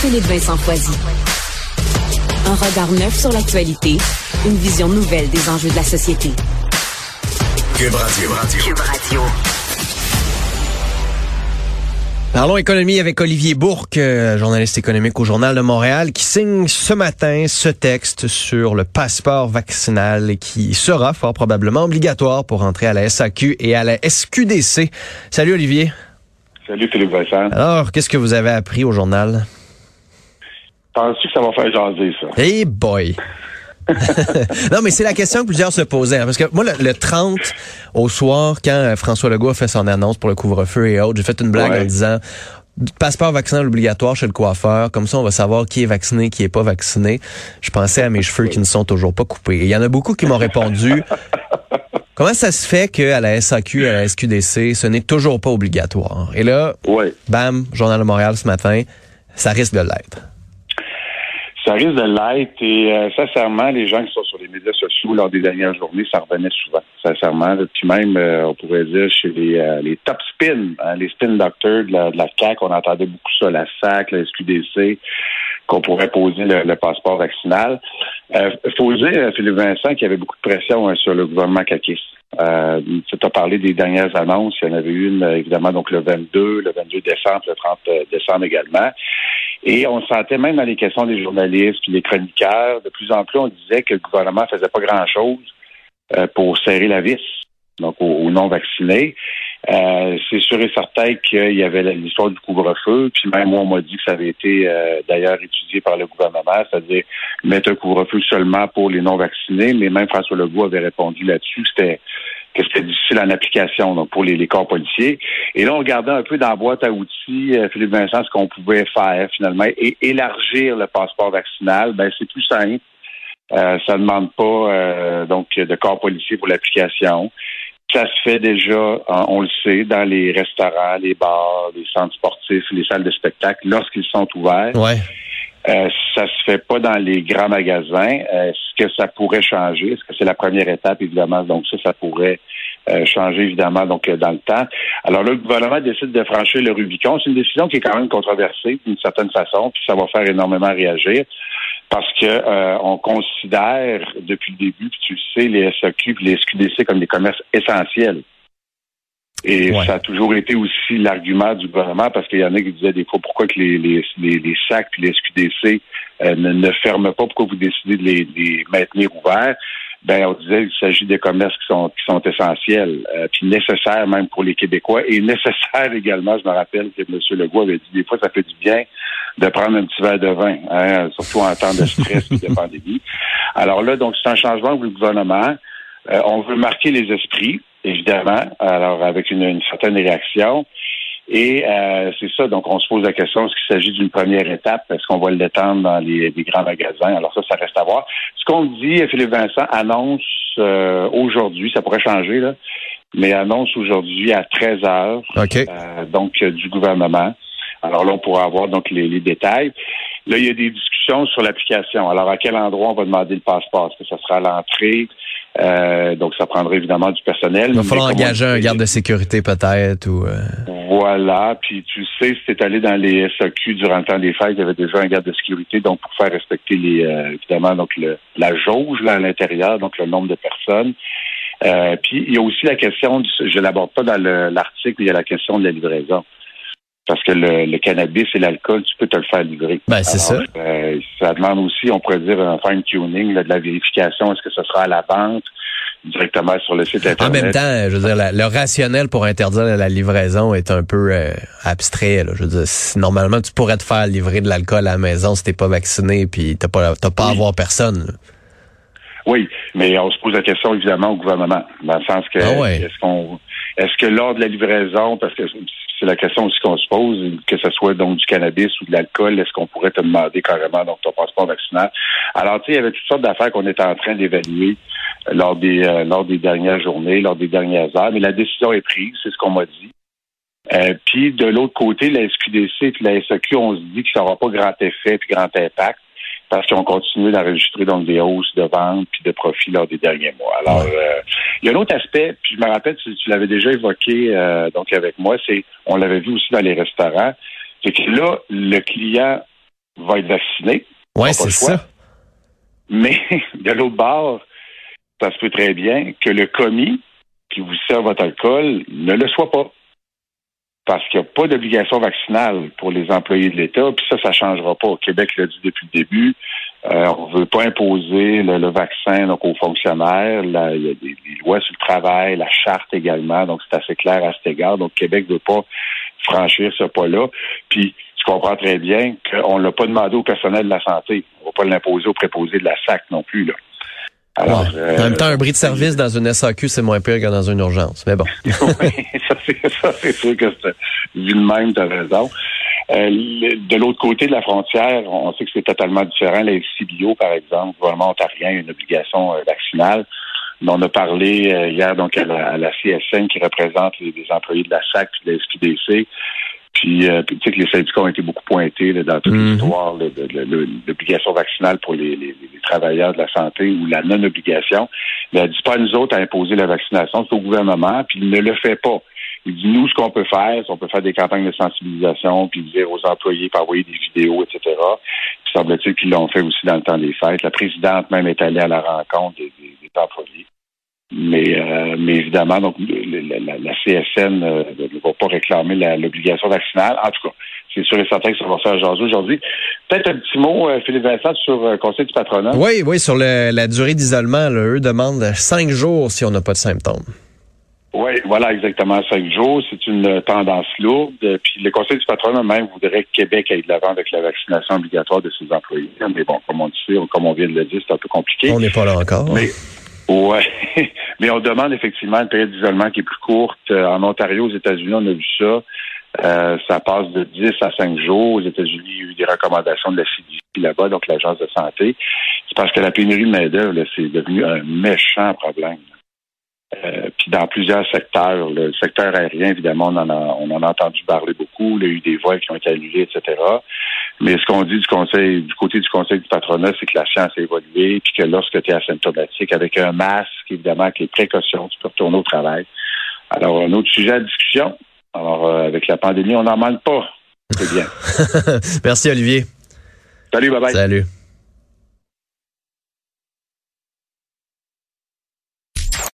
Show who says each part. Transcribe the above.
Speaker 1: Philippe Vincent Foisy. Un regard neuf sur l'actualité, une vision nouvelle des enjeux de la société.
Speaker 2: Cube Radio.
Speaker 1: Cube Radio.
Speaker 3: Parlons économie avec Olivier Bourque, euh, journaliste économique au Journal de Montréal, qui signe ce matin ce texte sur le passeport vaccinal qui sera fort probablement obligatoire pour entrer à la SAQ et à la SQDC. Salut Olivier.
Speaker 4: Salut Philippe Vincent.
Speaker 3: Alors, qu'est-ce que vous avez appris au journal?
Speaker 4: Penses-tu que ça va faire jaser, ça?
Speaker 3: Hey boy! non, mais c'est la question que plusieurs se posaient. hein, Parce que moi, le, le 30 au soir, quand euh, François Legault a fait son annonce pour le couvre-feu et autres, j'ai fait une blague
Speaker 4: Ouais.
Speaker 3: en disant passeport vaccinal obligatoire chez le coiffeur. Comme ça, on va savoir qui est vacciné, qui est pas vacciné. Je pensais à mes cheveux qui ne sont toujours pas coupés. Et il y en a beaucoup qui m'ont répondu. Comment ça se fait qu'à la SAQ, à la SQDC, ce n'est toujours pas obligatoire? Et là, bam, Journal de Montréal ce matin, ça risque de l'être.
Speaker 4: Ça risque de l'être et euh, sincèrement, les gens qui sont sur les médias sociaux lors des dernières journées, ça revenait souvent, sincèrement. Puis même, euh, on pourrait dire, chez les, euh, les top spin, hein, les spin doctors de la, de la CAQ, on entendait beaucoup ça, la SAC, la SQDC, qu'on pourrait poser le, le passeport vaccinal. Il faut dire, euh, Philippe Vincent, qu'il y avait beaucoup de pression hein, sur le gouvernement caquiste. Euh, tu as parlé des dernières annonces. Il y en avait une, euh, évidemment, donc le 22, le 22 décembre, le 30 décembre également. Et on sentait même dans les questions des journalistes puis des chroniqueurs, de plus en plus, on disait que le gouvernement faisait pas grand-chose euh, pour serrer la vis, donc aux, aux non-vaccinés. Euh, c'est sûr et certain qu'il y avait l'histoire du couvre-feu, puis même moi, on m'a dit que ça avait été euh, d'ailleurs étudié par le gouvernement, c'est-à-dire mettre un couvre-feu seulement pour les non-vaccinés, mais même François Legault avait répondu là-dessus, c'était que c'était difficile en application donc pour les, les corps policiers. Et là, on regardait un peu dans boîte à outils, euh, Philippe Vincent, ce qu'on pouvait faire finalement, et élargir le passeport vaccinal, ben c'est plus simple. Euh, ça ne demande pas euh, donc de corps policiers pour l'application. Ça se fait déjà, hein, on le sait, dans les restaurants, les bars, les centres sportifs, les salles de spectacle, lorsqu'ils sont ouverts.
Speaker 3: Ouais.
Speaker 4: Euh, ça se fait pas dans les grands magasins. Euh, Est-ce que ça pourrait changer? Est-ce que c'est la première étape, évidemment? Donc ça, ça pourrait euh, changer, évidemment, donc dans le temps. Alors là, le gouvernement décide de franchir le Rubicon. C'est une décision qui est quand même controversée d'une certaine façon, puis ça va faire énormément réagir. Parce que euh, on considère depuis le début, puis tu le sais, les SAQ et les SQDC comme des commerces essentiels. Et
Speaker 3: Ouais.
Speaker 4: ça a toujours été aussi l'argument du gouvernement, parce qu'il y en a qui disaient des fois pourquoi que les, les, les, les SAC les SQDC euh, ne, ne ferment pas, pourquoi vous décidez de les, les maintenir ouverts? Ben, on disait qu'il s'agit des commerces qui sont qui sont essentiels, euh, puis nécessaires même pour les Québécois, et nécessaires également, je me rappelle que M. Legault avait dit des fois ça fait du bien de prendre un petit verre de vin, hein, surtout en temps de stress et de pandémie. Alors là, donc c'est un changement pour le gouvernement. Euh, on veut marquer les esprits, évidemment, alors avec une, une certaine réaction. Et euh, c'est ça, donc on se pose la question, est-ce qu'il s'agit d'une première étape? Est-ce qu'on va l'étendre dans les, les grands magasins? Alors ça, ça reste à voir. Ce qu'on dit, Philippe Vincent annonce euh, aujourd'hui, ça pourrait changer, là, mais annonce aujourd'hui à 13 heures,
Speaker 3: OK.
Speaker 4: euh, donc du gouvernement. Alors là, on pourra avoir donc les, les détails. Là, il y a des discussions sur l'application. Alors, à quel endroit on va demander le passeport? Est-ce que ça sera à l'entrée? Euh, donc, ça prendra évidemment du personnel.
Speaker 3: Il va falloir engager un garde de sécurité peut-être ou euh,
Speaker 4: Voilà. Puis tu sais, si t'es allé dans les SAQ durant le temps des fêtes, il y avait déjà un garde de sécurité, donc pour faire respecter les euh, évidemment donc le, la jauge là à l'intérieur, donc le nombre de personnes. Euh, puis il y a aussi la question, du, je l'aborde pas dans le- l'article, il y a la question de la livraison. Parce que le, le cannabis et l'alcool, tu peux te le faire livrer.
Speaker 3: Ben, c'est
Speaker 4: Alors, euh, ça demande aussi, on pourrait dire, un fine-tuning, de la vérification. Est-ce que ce sera à la vente, directement sur le site
Speaker 3: En
Speaker 4: Internet?
Speaker 3: même temps, je veux dire, la- le rationnel pour interdire la livraison est un peu euh, abstrait. Là. Je veux dire, si- normalement, tu pourrais te faire livrer de l'alcool à la maison si t'es pas vacciné, puis t'as pas, t'as pas à
Speaker 4: Oui.
Speaker 3: voir personne. là.
Speaker 4: Oui, mais on se pose la question évidemment au gouvernement, dans le sens que
Speaker 3: Ah ouais.
Speaker 4: est-ce qu'on est-ce que lors de la livraison, parce que c'est la question aussi qu'on se pose, que ce soit donc du cannabis ou de l'alcool, est-ce qu'on pourrait te demander carrément donc ton passeport vaccinal? Alors, tu sais, il y avait toutes sortes d'affaires qu'on était en train d'évaluer euh, lors des euh, lors des dernières journées, lors des dernières heures, mais la décision est prise, c'est ce qu'on m'a dit. Euh, puis de l'autre côté, la SQDC et la SAQ, on se dit que ça n'aura pas grand effet puis grand impact parce qu'ils ont continué d'enregistrer donc des hausses de ventes puis de profits lors des derniers mois. Alors, euh, il y a un autre aspect, puis je me rappelle, tu, tu l'avais déjà évoqué euh, donc avec moi, c'est on l'avait vu aussi dans les restaurants, c'est que là, le client va être vacciné.
Speaker 3: Oui, c'est ça.
Speaker 4: Mais de l'autre bord, ça se peut très bien que le commis qui vous sert votre alcool ne le soit pas. Parce qu'il n'y a pas d'obligation vaccinale pour les employés de l'État, puis ça, ça ne changera pas. Au Québec l'a dit depuis le début. Euh, on ne veut pas imposer le, vaccin donc, aux fonctionnaires. il y a des, lois sur le travail, la charte également, donc c'est assez clair à cet égard. Donc, Québec ne veut pas franchir ce pas-là. Puis, tu comprends très bien qu'on ne l'a pas demandé au personnel de la santé. On ne va pas l'imposer au préposé de la SAC non plus. Là.
Speaker 3: Alors, euh, en même temps, un bris de service dans une SAQ, c'est moins pire que dans une urgence. Mais bon.
Speaker 4: oui, ça, c'est sûr que c'est vu le même, tu as raison. Euh, de l'autre côté de la frontière, on sait que c'est totalement différent. La FCBio, par exemple, le gouvernement ontarien a une obligation euh, vaccinale. On a parlé euh, hier donc à la, CSN qui représente les, employés de la SAC et de la SQDC. Puis, tu sais que les syndicats ont été beaucoup pointés dans toute mhm. l'histoire de, l'obligation vaccinale pour les, travailleurs de la santé ou la non-obligation. Mais elle dit pas à nous autres à imposer la vaccination, c'est au gouvernement, puis il ne le fait pas. Il dit, nous, ce qu'on peut faire, c'est on peut faire des campagnes de sensibilisation, puis dire aux employés, puis envoyer des vidéos, etc. Puis semble-t-il qu'ils l'ont fait aussi dans le temps des fêtes. La présidente même est allée à la rencontre des, employés. Mais, euh, mais évidemment, donc la, CSN euh, ne va pas réclamer l'obligation vaccinale. En tout cas, c'est sûr et certain que ça va faire jaser aujourd'hui. Peut-être un petit mot, euh, Philippe Vincent, sur le Conseil du patronat.
Speaker 3: Oui, oui, sur la durée d'isolement. Eux demandent cinq jours si on n'a pas de symptômes.
Speaker 4: Oui, voilà, exactement. Cinq jours, c'est une tendance lourde. Puis le Conseil du patronat même voudrait que Québec aille de l'avant avec la vaccination obligatoire de ses employés. Mais bon, comme on comme on vient de le dire, c'est un peu compliqué.
Speaker 3: On n'est pas là encore.
Speaker 4: Mais, ouais. Mais on demande effectivement une période d'isolement qui est plus courte. Euh, en Ontario, aux États-Unis, on a vu ça. Euh, ça passe de 10 à 5 jours. Aux États-Unis, il y a eu des recommandations de la CDC là-bas, donc l'Agence de santé. C'est parce que la pénurie de main-d'œuvre, c'est devenu un méchant problème. Euh, puis dans plusieurs secteurs, le secteur aérien, évidemment, on en a, on en a entendu parler beaucoup. Il y a eu des vols qui ont été annulés, etc. Mais ce qu'on dit du conseil, du côté du conseil du patronat, c'est que la science a évolué, puis que lorsque tu es asymptomatique, avec un masque, évidemment, avec les précautions, tu peux retourner au travail. Alors, un autre sujet à discussion. Alors, euh, avec la pandémie, on n'en manque pas. C'est bien.
Speaker 3: Merci, Olivier.
Speaker 4: Salut, bye bye.
Speaker 3: Salut.